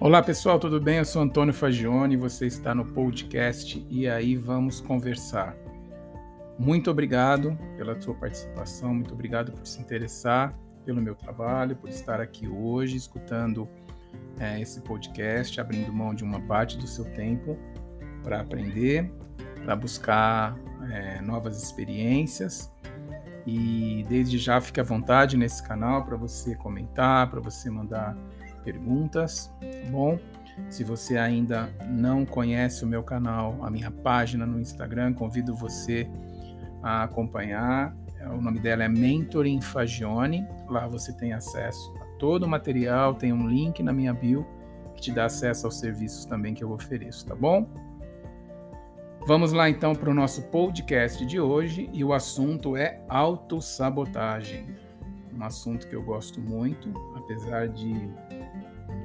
Olá pessoal, tudo bem? Eu sou Antônio Fagione, você está no podcast e aí vamos conversar. Muito obrigado pela sua participação, muito obrigado por se interessar pelo meu trabalho, por estar aqui hoje escutando é, esse podcast, abrindo mão de uma parte do seu tempo para aprender, para buscar é, novas experiências. E desde já fique à vontade nesse canal para você comentar, para você mandar perguntas, tá bom? Se você ainda não conhece o meu canal, a minha página no Instagram, convido você a acompanhar. O nome dela é Mentoring Fagione. Lá você tem acesso a todo o material, tem um link na minha bio que te dá acesso aos serviços também que eu ofereço, tá bom? Vamos lá então para o nosso podcast de hoje e o assunto é autossabotagem. Um assunto que eu gosto muito, apesar de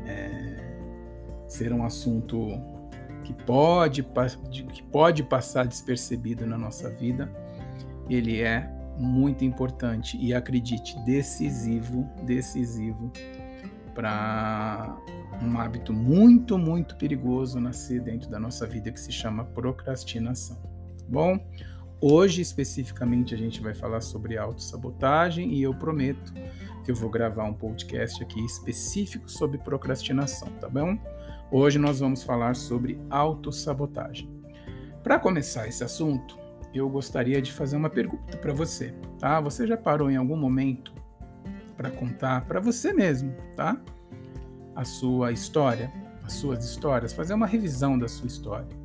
é, ser um assunto que pode, que pode passar despercebido na nossa vida, ele é muito importante e acredite, decisivo, decisivo para um hábito muito, muito perigoso nascer dentro da nossa vida que se chama procrastinação. Bom, hoje especificamente a gente vai falar sobre autossabotagem e eu prometo que eu vou gravar um podcast aqui específico sobre procrastinação, tá bom? Hoje nós vamos falar sobre autossabotagem. Para começar esse assunto, eu gostaria de fazer uma pergunta para você, tá? Você já parou em algum momento para contar para você mesmo, tá? A sua história, as suas histórias, fazer uma revisão da sua história.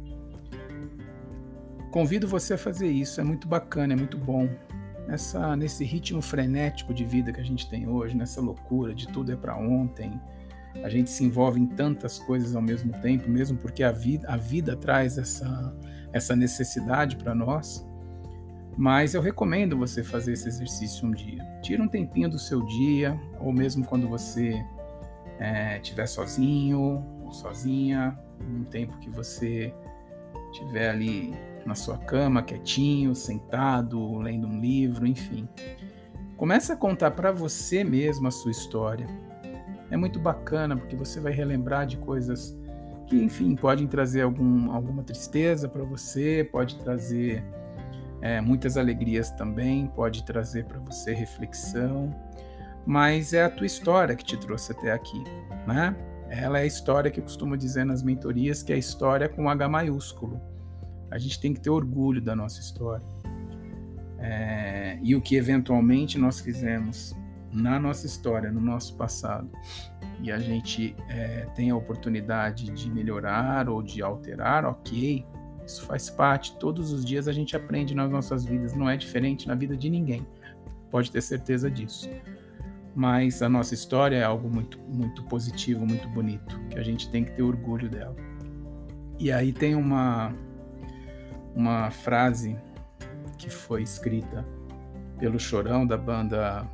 Convido você a fazer isso, é muito bacana, é muito bom nessa, nesse ritmo frenético de vida que a gente tem hoje, nessa loucura de tudo é para ontem. A gente se envolve em tantas coisas ao mesmo tempo, mesmo porque a vida, a vida traz essa, essa necessidade para nós. Mas eu recomendo você fazer esse exercício um dia. Tira um tempinho do seu dia, ou mesmo quando você estiver é, sozinho ou sozinha, um tempo que você estiver ali na sua cama, quietinho, sentado, lendo um livro, enfim. Comece a contar para você mesmo a sua história. É muito bacana porque você vai relembrar de coisas que, enfim, podem trazer algum, alguma tristeza para você, pode trazer é, muitas alegrias também, pode trazer para você reflexão, mas é a tua história que te trouxe até aqui, né? Ela é a história que eu costumo dizer nas mentorias, que é a história com H maiúsculo. A gente tem que ter orgulho da nossa história. É, e o que eventualmente nós fizemos na nossa história, no nosso passado, e a gente é, tem a oportunidade de melhorar ou de alterar, ok, isso faz parte. Todos os dias a gente aprende nas nossas vidas, não é diferente na vida de ninguém, pode ter certeza disso. Mas a nossa história é algo muito, muito positivo, muito bonito, que a gente tem que ter orgulho dela. E aí tem uma, uma frase que foi escrita pelo Chorão da banda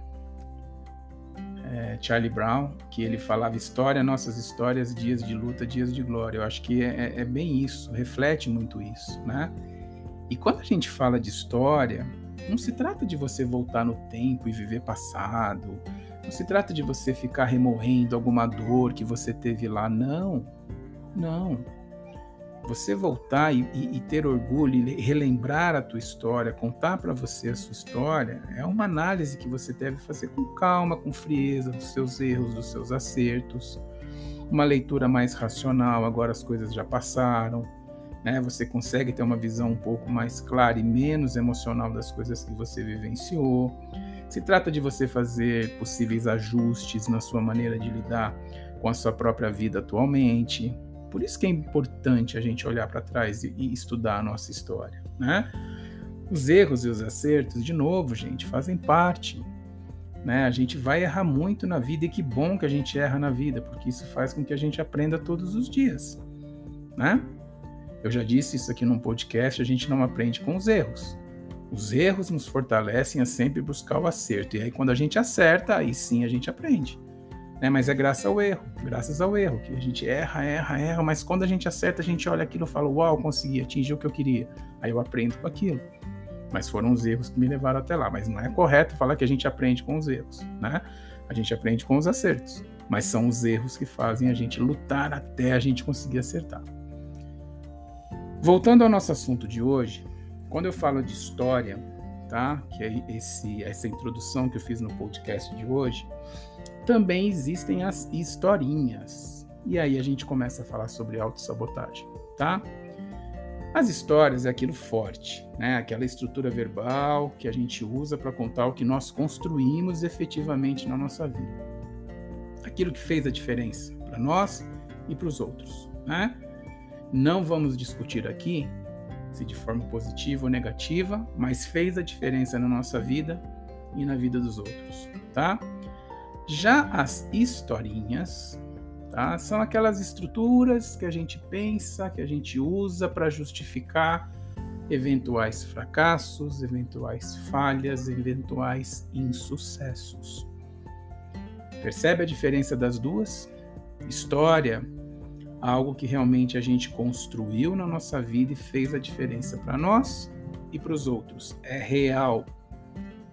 é, Charlie Brown, que ele falava história, nossas histórias, dias de luta, dias de glória. Eu acho que é, é, é bem isso, reflete muito isso, né? E quando a gente fala de história, não se trata de você voltar no tempo e viver passado, não se trata de você ficar remoendo alguma dor que você teve lá, não, não você voltar e, e, ter orgulho e relembrar a tua história, contar para você a sua história, é uma análise que você deve fazer com calma, com frieza dos seus erros, dos seus acertos, uma leitura mais racional. Agora as coisas já passaram, né? Você consegue ter uma visão um pouco mais clara e menos emocional das coisas que você vivenciou. Se trata de você fazer possíveis ajustes na sua maneira de lidar com a sua própria vida atualmente, por isso que é importante a gente olhar para trás e, e, estudar a nossa história, né? Os erros e os acertos, de novo, gente, fazem parte. Né? A gente vai errar muito na vida e que bom que a gente erra na vida, porque isso faz com que a gente aprenda todos os dias, né? Eu já disse isso aqui num podcast, a gente não aprende com os erros. Os erros nos fortalecem a sempre buscar o acerto. E aí, quando a gente acerta, aí sim a gente aprende né? Mas é graças ao erro, graças ao erro, que a gente erra, erra, erra, mas quando a gente acerta, a gente olha aquilo e fala, uau, consegui, atingir o que eu queria. Aí eu aprendo com aquilo. Mas foram os erros que me levaram até lá. Mas não é correto falar que a gente aprende com os erros, né? A gente aprende com os acertos. mas são os erros que fazem a gente lutar até a gente conseguir acertar. Voltando ao nosso assunto de hoje, quando eu falo de história, tá? Que é esse, essa introdução que eu fiz no podcast de hoje, também existem as historinhas. E aí a gente começa a falar sobre autossabotagem, tá? As histórias é aquilo forte, né? Aquela estrutura verbal que a gente usa para contar o que nós construímos efetivamente na nossa vida. Aquilo que fez a diferença para nós e para os outros, né? Não vamos discutir aqui se de forma positiva ou negativa, mas fez a diferença na nossa vida e na vida dos outros, tá? Já as historinhas, tá? São aquelas estruturas que a gente pensa, que a gente usa para justificar eventuais fracassos, eventuais falhas, eventuais insucessos. Percebe a diferença das duas? História algo que realmente a gente construiu na nossa vida e fez a diferença para nós e para os outros. É real.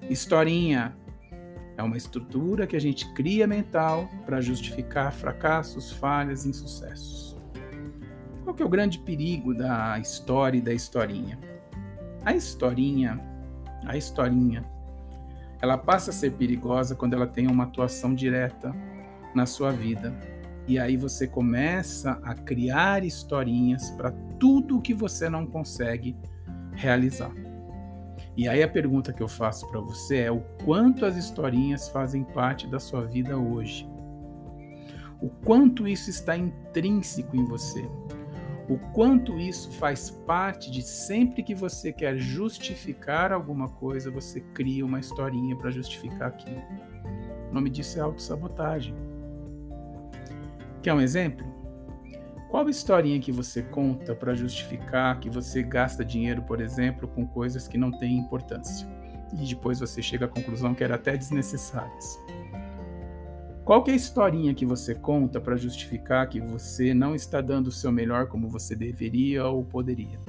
Historinha é uma estrutura que a gente cria mental para justificar fracassos, falhas, insucessos. Qual que é o grande perigo da história e da historinha? A historinha, a historinha, ela passa a ser perigosa quando ela tem uma atuação direta na sua vida e aí você começa a criar historinhas para tudo que você não consegue realizar. E aí a pergunta que eu faço para você é o quanto as historinhas fazem parte da sua vida hoje? O quanto isso está intrínseco em você? O quanto isso faz parte de sempre que você quer justificar alguma coisa, você cria uma historinha para justificar aquilo. O nome disso é autossabotagem. Quer um exemplo? Qual historinha que você conta para justificar que você gasta dinheiro, por exemplo, com coisas que não têm importância? E depois você chega à conclusão que eram até desnecessárias. Qual é a historinha que você conta para justificar que você não está dando o seu melhor como você deveria ou poderia?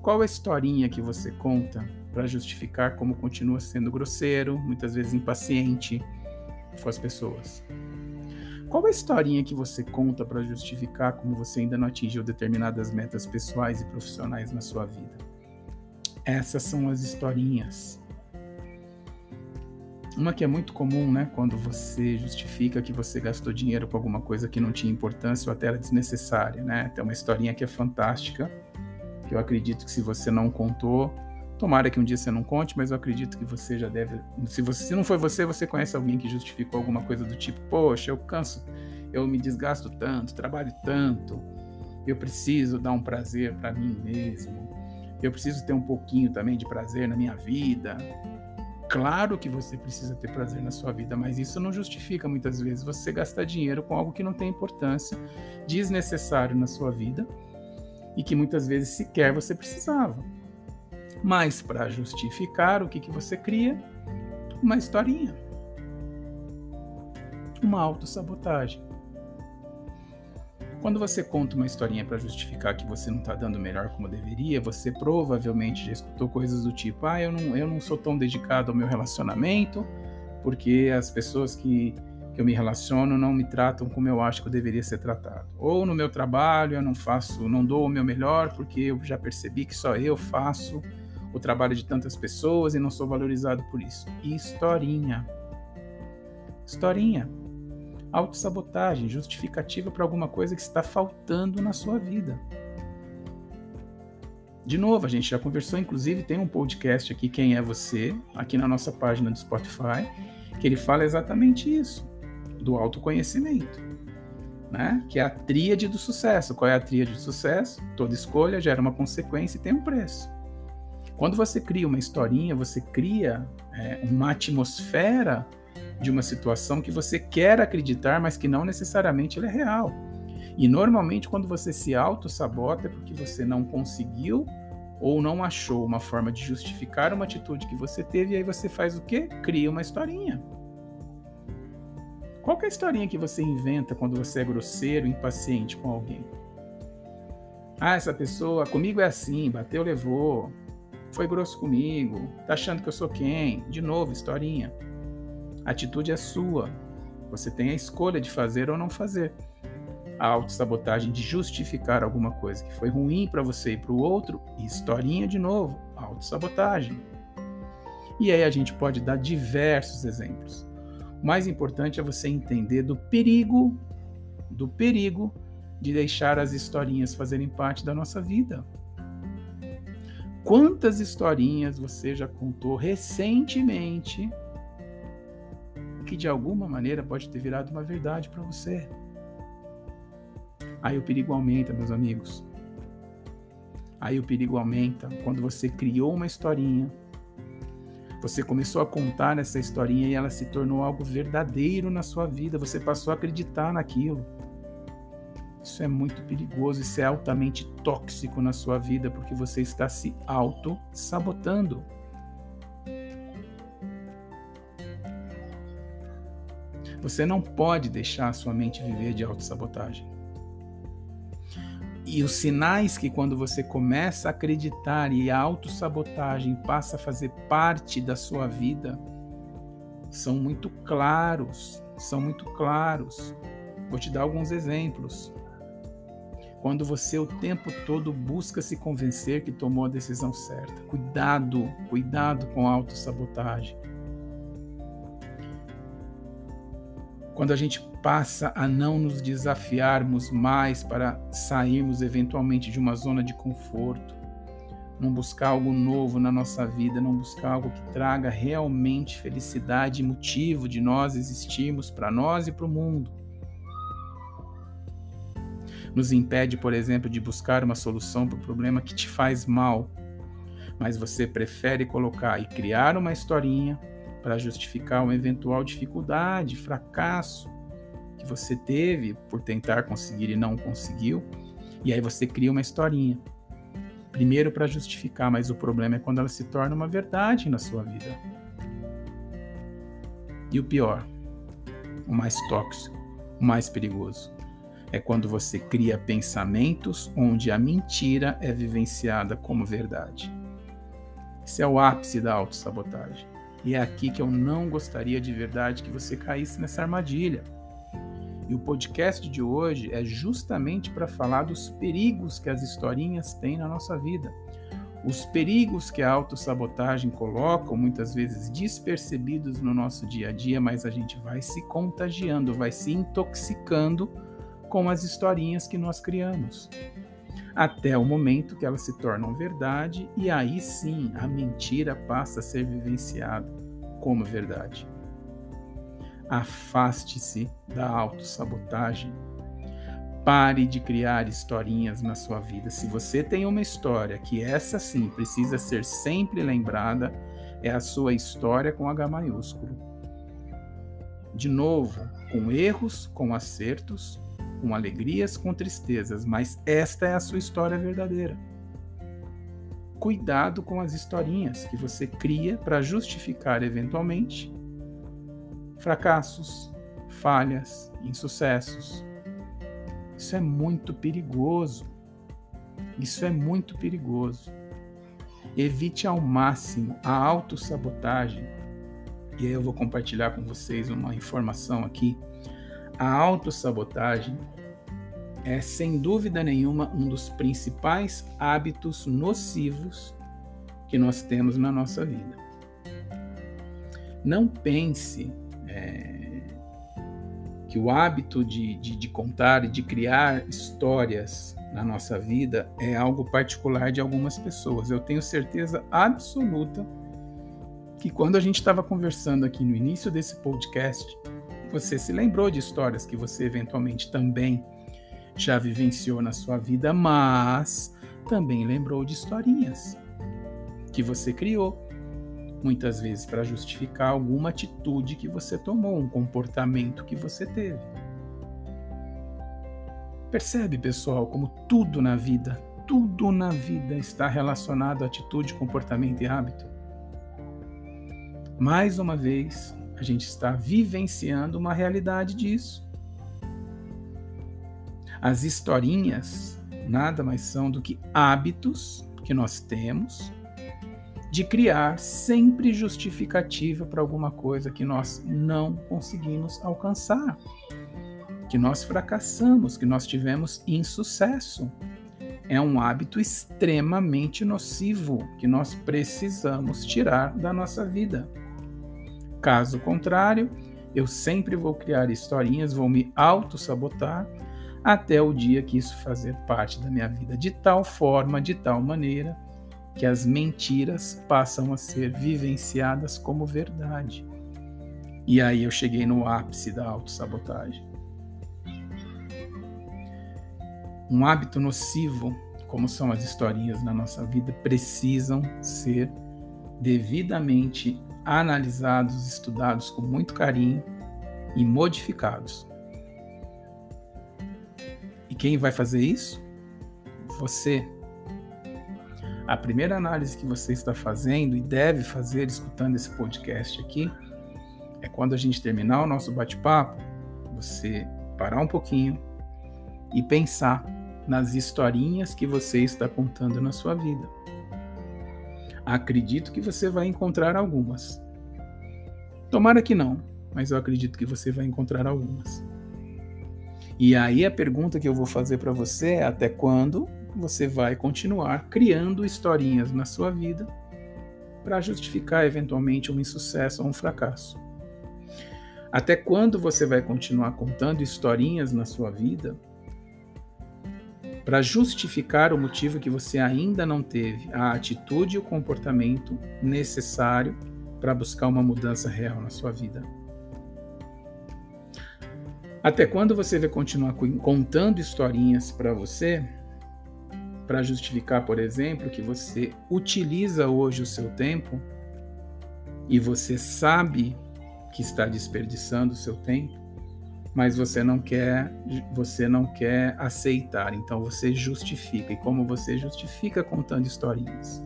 Qual a historinha que você conta para justificar como continua sendo grosseiro, muitas vezes impaciente com as pessoas? Qual a historinha que você conta para justificar como você ainda não atingiu determinadas metas pessoais e profissionais na sua vida? Essas são as historinhas. Uma que é muito comum, né? Quando você justifica que você gastou dinheiro com alguma coisa que não tinha importância ou até era desnecessária, né? Tem uma historinha que é fantástica, que eu acredito que se você não contou, Tomara que um dia você não conte, mas eu acredito que você já deve. Se, você, se não foi você, você conhece alguém que justificou alguma coisa do tipo: Poxa, eu canso, eu me desgasto tanto, trabalho tanto, eu preciso dar um prazer para mim mesmo, eu preciso ter um pouquinho também de prazer na minha vida. Claro que você precisa ter prazer na sua vida, mas isso não justifica muitas vezes você gastar dinheiro com algo que não tem importância, desnecessário na sua vida e que muitas vezes sequer você precisava. Mas para justificar o que, que você cria, uma historinha. Uma autossabotagem. Quando você conta uma historinha para justificar que você não está dando melhor como deveria, você provavelmente já escutou coisas do tipo: ah, eu não, eu não sou tão dedicado ao meu relacionamento, porque as pessoas que, que eu me relaciono não me tratam como eu acho que eu deveria ser tratado. Ou no meu trabalho eu não faço, não dou o meu melhor porque eu já percebi que só eu faço o trabalho de tantas pessoas e não sou valorizado por isso. Historinha. Historinha. Autossabotagem, justificativa para alguma coisa que está faltando na sua vida. De novo, a gente já conversou, inclusive tem um podcast aqui, Quem é Você, aqui na nossa página do Spotify, que ele fala exatamente isso, do autoconhecimento, né? Que é a tríade do sucesso. Qual é a tríade do sucesso? Toda escolha gera uma consequência e tem um preço. Quando você cria uma historinha, você cria é, uma atmosfera de uma situação que você quer acreditar, mas que não necessariamente ela é real. E normalmente, quando você se auto-sabota, é porque você não conseguiu ou não achou uma forma de justificar uma atitude que você teve, e aí você faz o quê? Cria uma historinha. Qual é a historinha que você inventa quando você é grosseiro, impaciente com alguém? Ah, essa pessoa comigo é assim, bateu, levou, foi grosso comigo, tá achando que eu sou quem? De novo, historinha. A atitude é sua. Você tem a escolha de fazer ou não fazer. A autossabotagem de justificar alguma coisa que foi ruim para você e para o outro, e historinha de novo, autossabotagem. E aí a gente pode dar diversos exemplos. O mais importante é você entender do perigo, do perigo de deixar as historinhas fazerem parte da nossa vida. Quantas historinhas você já contou recentemente que de alguma maneira pode ter virado uma verdade para você? Aí o perigo aumenta, meus amigos. Aí o perigo aumenta quando você criou uma historinha, você começou a contar essa historinha e ela se tornou algo verdadeiro na sua vida, você passou a acreditar naquilo. Isso é muito perigoso, isso é altamente tóxico na sua vida, porque você está se auto-sabotando. Você não pode deixar a sua mente viver de autossabotagem. E os sinais que quando você começa a acreditar e a autossabotagem passa a fazer parte da sua vida são muito claros, são muito claros. Vou te dar alguns exemplos. Quando você o tempo todo busca se convencer que tomou a decisão certa. Cuidado, cuidado com a autossabotagem. Quando a gente passa a não nos desafiarmos mais para sairmos eventualmente de uma zona de conforto, não buscar algo novo na nossa vida, não buscar algo que traga realmente felicidade e motivo de nós existirmos para nós e para o mundo nos impede, por exemplo, de buscar uma solução para o problema que te faz mal, mas você prefere colocar e criar uma historinha para justificar uma eventual dificuldade, fracasso que você teve por tentar conseguir e não conseguiu, e aí você cria uma historinha. Primeiro para justificar, mas o problema é quando ela se torna uma verdade na sua vida. E o pior, o mais tóxico, o mais perigoso, é quando você cria pensamentos onde a mentira é vivenciada como verdade. Esse é o ápice da autossabotagem. E é aqui que eu não gostaria de verdade que você caísse nessa armadilha. E o podcast de hoje é justamente para falar dos perigos que as historinhas têm na nossa vida. Os perigos que a autossabotagem coloca, muitas vezes despercebidos no nosso dia a dia, mas a gente vai se contagiando, vai se intoxicando com as historinhas que nós criamos, até o momento que elas se tornam verdade e aí sim a mentira passa a ser vivenciada como verdade. Afaste-se da autossabotagem. Pare de criar historinhas na sua vida. Se você tem uma história que essa sim precisa ser sempre lembrada, é a sua história com H maiúsculo. De novo, com erros, com acertos, com alegrias, com tristezas, mas esta é a sua história verdadeira. Cuidado com as historinhas que você cria para justificar eventualmente fracassos, falhas, insucessos. Isso é muito perigoso. Isso é muito perigoso. Evite ao máximo a autossabotagem. E aí eu vou compartilhar com vocês uma informação aqui a autossabotagem é, sem dúvida nenhuma, um dos principais hábitos nocivos que nós temos na nossa vida. Não pense é, que o hábito de, de, de contar e de criar histórias na nossa vida é algo particular de algumas pessoas. Eu tenho certeza absoluta que quando a gente estava conversando aqui no início desse podcast, você se lembrou de histórias que você eventualmente também já vivenciou na sua vida, mas também lembrou de historinhas que você criou, muitas vezes para justificar alguma atitude que você tomou, um comportamento que você teve. Percebe, pessoal, como tudo na vida, tudo na vida está relacionado a atitude, comportamento e hábito? Mais uma vez, a gente está vivenciando uma realidade disso. As historinhas nada mais são do que hábitos que nós temos de criar sempre justificativa para alguma coisa que nós não conseguimos alcançar, que nós fracassamos, que nós tivemos insucesso. É um hábito extremamente nocivo que nós precisamos tirar da nossa vida. Caso contrário, eu sempre vou criar historinhas, vou me auto-sabotar até o dia que isso fazer parte da minha vida, de tal forma, de tal maneira, que as mentiras passam a ser vivenciadas como verdade. E aí eu cheguei no ápice da autossabotagem. Um hábito nocivo, como são as historinhas na nossa vida, precisam ser devidamente analisados, estudados com muito carinho e modificados. E quem vai fazer isso? Você. A primeira análise que você está fazendo e deve fazer escutando esse podcast aqui é quando a gente terminar o nosso bate-papo, você parar um pouquinho e pensar nas historinhas que você está contando na sua vida. Acredito que você vai encontrar algumas. Tomara que não, mas eu acredito que você vai encontrar algumas. E aí a pergunta que eu vou fazer para você é até quando você vai continuar criando historinhas na sua vida para justificar eventualmente um insucesso ou um fracasso? Até quando você vai continuar contando historinhas na sua vida para justificar o motivo que você ainda não teve a atitude e o comportamento necessário para buscar uma mudança real na sua vida. Até quando você vai continuar contando historinhas para você para justificar, por exemplo, que você utiliza hoje o seu tempo e você sabe que está desperdiçando o seu tempo? Mas você não quer, você não quer aceitar. Então você justifica. E como você justifica contando historinhas?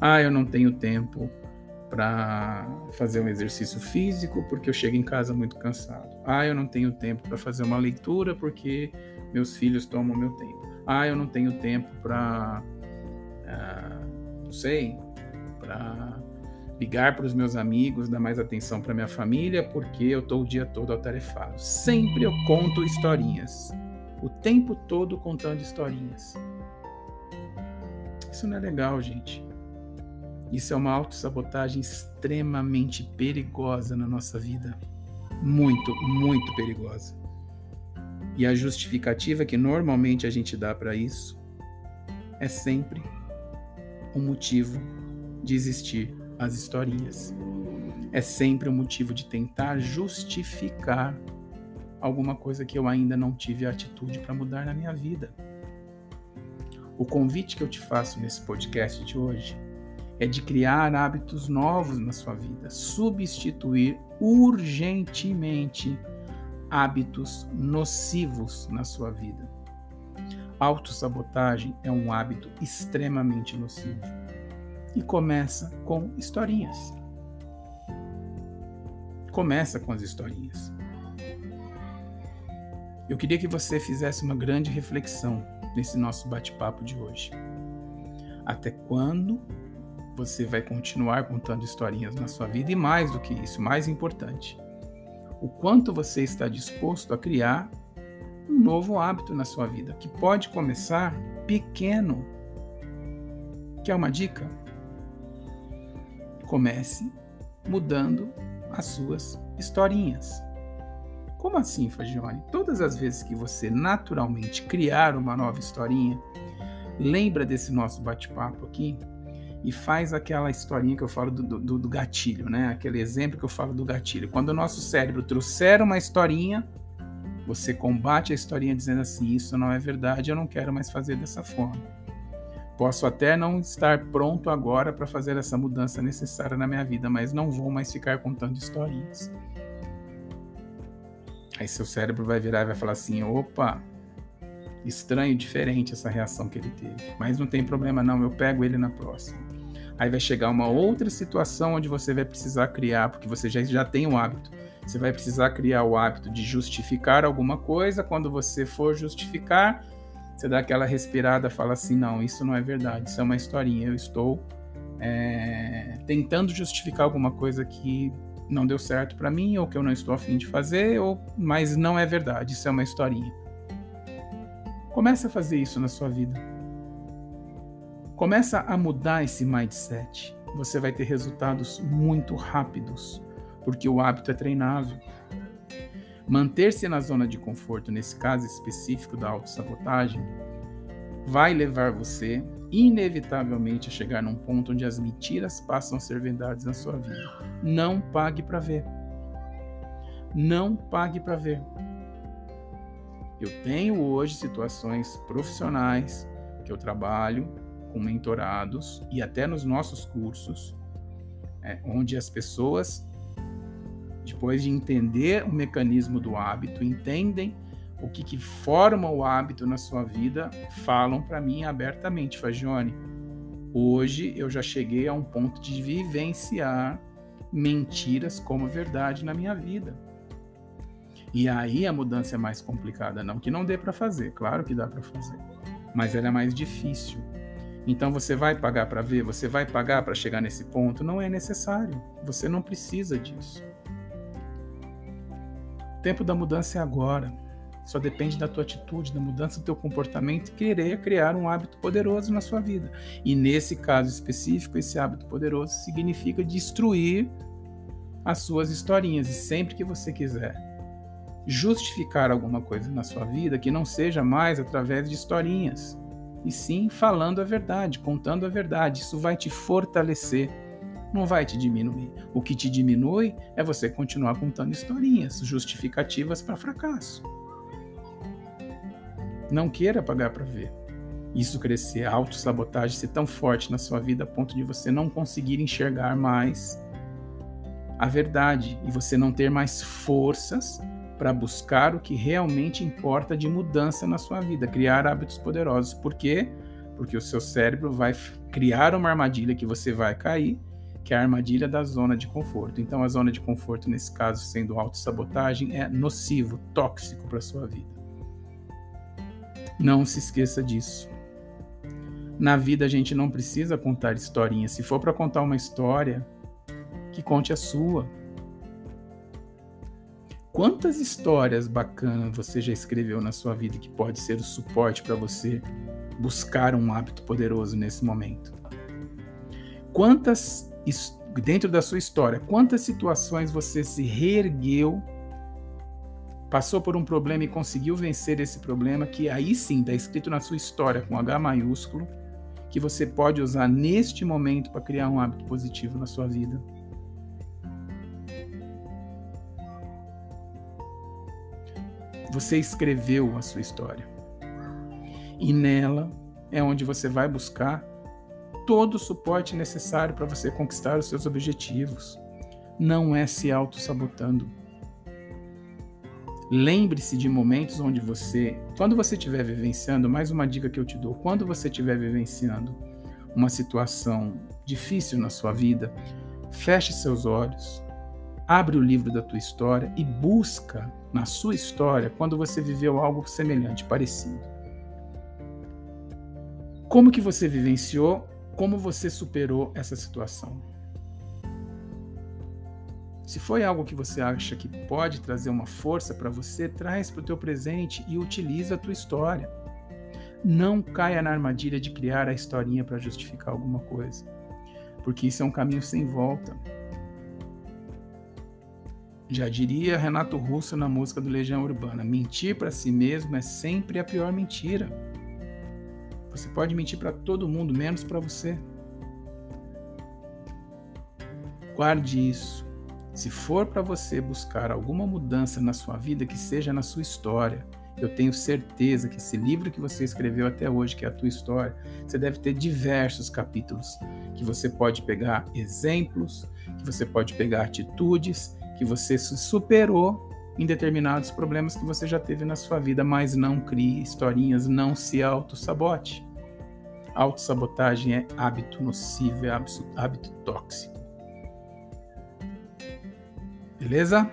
Ah, eu não tenho tempo para fazer um exercício físico porque eu chego em casa muito cansado. Ah, eu não tenho tempo para fazer uma leitura porque meus filhos tomam meu tempo. Ah, eu não tenho tempo para, ah, não sei, para ligar para os meus amigos, dar mais atenção para minha família, porque eu estou o dia todo atarefado. Sempre eu conto historinhas. O tempo todo contando historinhas. Isso não é legal, gente. Isso é uma autossabotagem extremamente perigosa na nossa vida. Muito, muito perigosa. E a justificativa que normalmente a gente dá para isso é sempre um motivo de existir as historinhas. É sempre um motivo de tentar justificar alguma coisa que eu ainda não tive a atitude para mudar na minha vida. O convite que eu te faço nesse podcast de hoje é de criar hábitos novos na sua vida, substituir urgentemente hábitos nocivos na sua vida. Autossabotagem é um hábito extremamente nocivo e começa com historinhas. Começa com as historinhas. Eu queria que você fizesse uma grande reflexão nesse nosso bate-papo de hoje. Até quando você vai continuar contando historinhas na sua vida? E mais do que isso, mais importante, o quanto você está disposto a criar um novo hábito na sua vida, que pode começar pequeno. Quer uma dica? Comece mudando as suas historinhas. Como assim, Fagione? Todas as vezes que você naturalmente criar uma nova historinha, lembra desse nosso bate-papo aqui e faz aquela historinha que eu falo do, do, do, gatilho, né? Aquele exemplo que eu falo do gatilho. Quando o nosso cérebro trouxer uma historinha, você combate a historinha dizendo assim: Isso não é verdade, eu não quero mais fazer dessa forma. Posso até não estar pronto agora para fazer essa mudança necessária na minha vida, mas não vou mais ficar contando historinhas. Aí seu cérebro vai virar e vai falar assim: opa, estranho, diferente essa reação que ele teve. Mas não tem problema não, eu pego ele na próxima. Aí vai chegar uma outra situação onde você vai precisar criar, porque você já, já tem o hábito. Você vai precisar criar o hábito de justificar alguma coisa. Quando você for justificar, você dá aquela respirada, fala assim: não, isso não é verdade, isso é uma historinha. Eu estou é, tentando justificar alguma coisa que não deu certo para mim ou que eu não estou afim de fazer, ou mas não é verdade, isso é uma historinha. Começa a fazer isso na sua vida. Começa a mudar esse mindset. Você vai ter resultados muito rápidos, porque o hábito é treinável. Manter-se na zona de conforto, nesse caso específico da autossabotagem, vai levar você inevitavelmente a chegar num ponto onde as mentiras passam a ser verdades na sua vida. Não pague para ver. Não pague para ver. Eu tenho hoje situações profissionais que eu trabalho com mentorados e até nos nossos cursos, é, onde as pessoas, depois de entender o mecanismo do hábito, entendem o que, que forma o hábito na sua vida, falam para mim abertamente, Fagione, hoje eu já cheguei a um ponto de vivenciar mentiras como verdade na minha vida. E aí a mudança é mais complicada, não que não dê para fazer, claro que dá para fazer, mas ela é mais difícil. Então você vai pagar para ver, você vai pagar para chegar nesse ponto, não é necessário. Você não precisa disso. Tempo da mudança é agora. Só depende da tua atitude, da mudança do teu comportamento e querer criar um hábito poderoso na sua vida. E nesse caso específico, esse hábito poderoso significa destruir as suas historinhas. E sempre que você quiser justificar alguma coisa na sua vida, que não seja mais através de historinhas, e sim falando a verdade, contando a verdade. Isso vai te fortalecer, não vai te diminuir. O que te diminui é você continuar contando historinhas justificativas para fracasso. Não queira pagar para ver. Isso crescer, a autossabotagem ser tão forte na sua vida a ponto de você não conseguir enxergar mais a verdade e você não ter mais forças para buscar o que realmente importa de mudança na sua vida, criar hábitos poderosos. Por quê? Porque o seu cérebro vai criar uma armadilha que você vai cair, que é a armadilha da zona de conforto. Então, a zona de conforto, nesse caso, sendo autossabotagem, é nocivo, tóxico para a sua vida. Não se esqueça disso. Na vida a gente não precisa contar historinhas. Se for para contar uma história, que conte a sua. Quantas histórias bacanas você já escreveu na sua vida que pode ser o suporte para você buscar um hábito poderoso nesse momento? Quantas dentro da sua história, quantas situações você se reergueu passou por um problema e conseguiu vencer esse problema, que aí sim está escrito na sua história com H maiúsculo, que você pode usar neste momento para criar um hábito positivo na sua vida. Você escreveu a sua história. E nela é onde você vai buscar todo o suporte necessário para você conquistar os seus objetivos. Não é se auto-sabotando Lembre-se de momentos onde você, quando você estiver vivenciando, mais uma dica que eu te dou, quando você estiver vivenciando uma situação difícil na sua vida, feche seus olhos, abre o livro da tua história e busca na sua história quando você viveu algo semelhante, parecido. Como que você vivenciou? Como você superou essa situação? Se foi algo que você acha que pode trazer uma força para você, traz para o teu presente e utiliza a tua história. Não caia na armadilha de criar a historinha para justificar alguma coisa, porque isso é um caminho sem volta. Já diria Renato Russo na música do Legião Urbana: mentir para si mesmo é sempre a pior mentira. Você pode mentir para todo mundo, menos para você. Guarde isso. Se for para você buscar alguma mudança na sua vida, que seja na sua história, eu tenho certeza que esse livro que você escreveu até hoje, que é a tua história, você deve ter diversos capítulos que você pode pegar exemplos, que você pode pegar atitudes, que você se superou em determinados problemas que você já teve na sua vida, mas não crie historinhas, não se auto-sabote. Autossabotagem é hábito nocivo, é hábito tóxico. Beleza?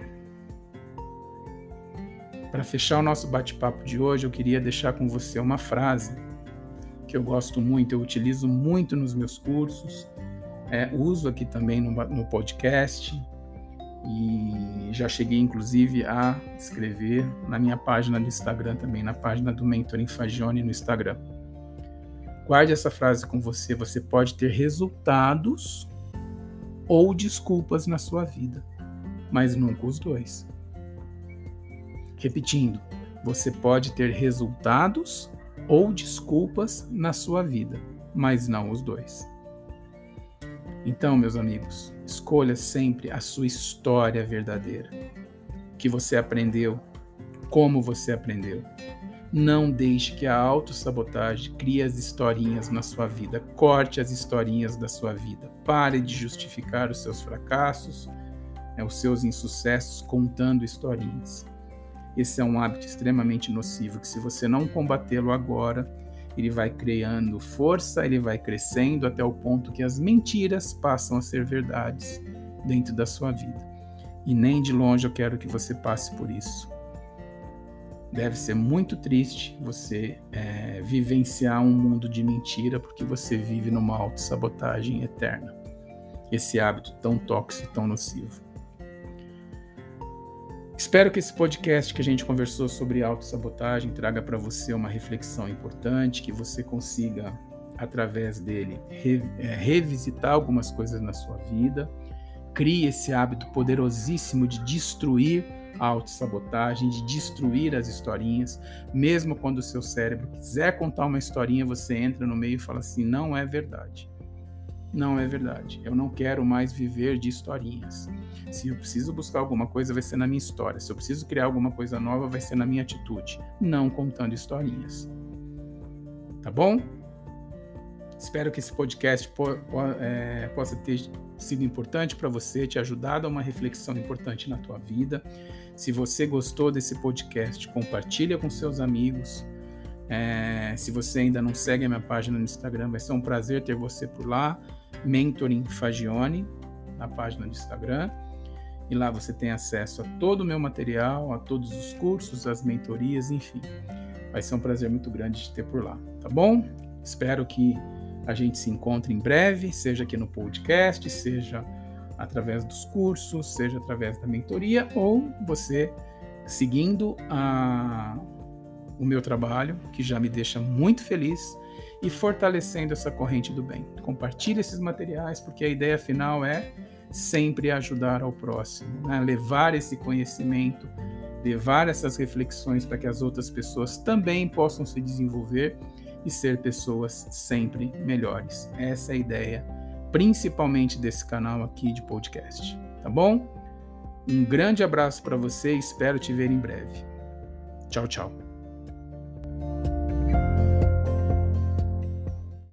Para fechar o nosso bate-papo de hoje, eu queria deixar com você uma frase que eu gosto muito, eu utilizo muito nos meus cursos é, uso aqui também no, no podcast e já cheguei inclusive a escrever na minha página do Instagram também, na página do Mentoring Fagione no Instagram. Guarde essa frase com você, você pode ter resultados ou desculpas na sua vida, mas nunca os dois. Repetindo, você pode ter resultados ou desculpas na sua vida, mas não os dois. Então, meus amigos, escolha sempre a sua história verdadeira. O que você aprendeu, como você aprendeu. Não deixe que a autossabotagem crie as historinhas na sua vida. Corte as historinhas da sua vida. Pare de justificar os seus fracassos, né, os seus insucessos contando historinhas. Esse é um hábito extremamente nocivo que, se você não combatê-lo agora, ele vai criando força, ele vai crescendo até o ponto que as mentiras passam a ser verdades dentro da sua vida. E nem de longe eu quero que você passe por isso. Deve ser muito triste você é, vivenciar um mundo de mentira porque você vive numa autossabotagem eterna. Esse hábito tão tóxico, tão nocivo. Espero que esse podcast que a gente conversou sobre autossabotagem traga para você uma reflexão importante, que você consiga, através dele, re, é, revisitar algumas coisas na sua vida. Crie esse hábito poderosíssimo de destruir a autossabotagem, de destruir as historinhas. Mesmo quando o seu cérebro quiser contar uma historinha, você entra no meio e fala assim: não é verdade. Não é verdade. Eu não quero mais viver de historinhas. Se eu preciso buscar alguma coisa, vai ser na minha história. Se eu preciso criar alguma coisa nova, vai ser na minha atitude, não contando historinhas. Tá bom? Espero que esse podcast po po é, possa ter sido importante para você, te ajudado a uma reflexão importante na tua vida. Se você gostou desse podcast, compartilha com seus amigos. É, se você ainda não segue a minha página no Instagram, vai ser um prazer ter você por lá. Mentoring Fagione, na página do Instagram. E lá você tem acesso a todo o meu material, a todos os cursos, as mentorias, enfim. Vai ser um prazer muito grande te ter por lá, tá bom? Espero que a gente se encontre em breve, seja aqui no podcast, seja através dos cursos, seja através da mentoria ou você seguindo a, o meu trabalho, que já me deixa muito feliz e fortalecendo essa corrente do bem. Compartilhe esses materiais, porque a ideia final é sempre ajudar ao próximo, né? levar esse conhecimento, levar essas reflexões para que as outras pessoas também possam se desenvolver e ser pessoas sempre melhores. Essa é a ideia, principalmente desse canal aqui de podcast, tá bom? Um grande abraço para você espero te ver em breve. Tchau, tchau.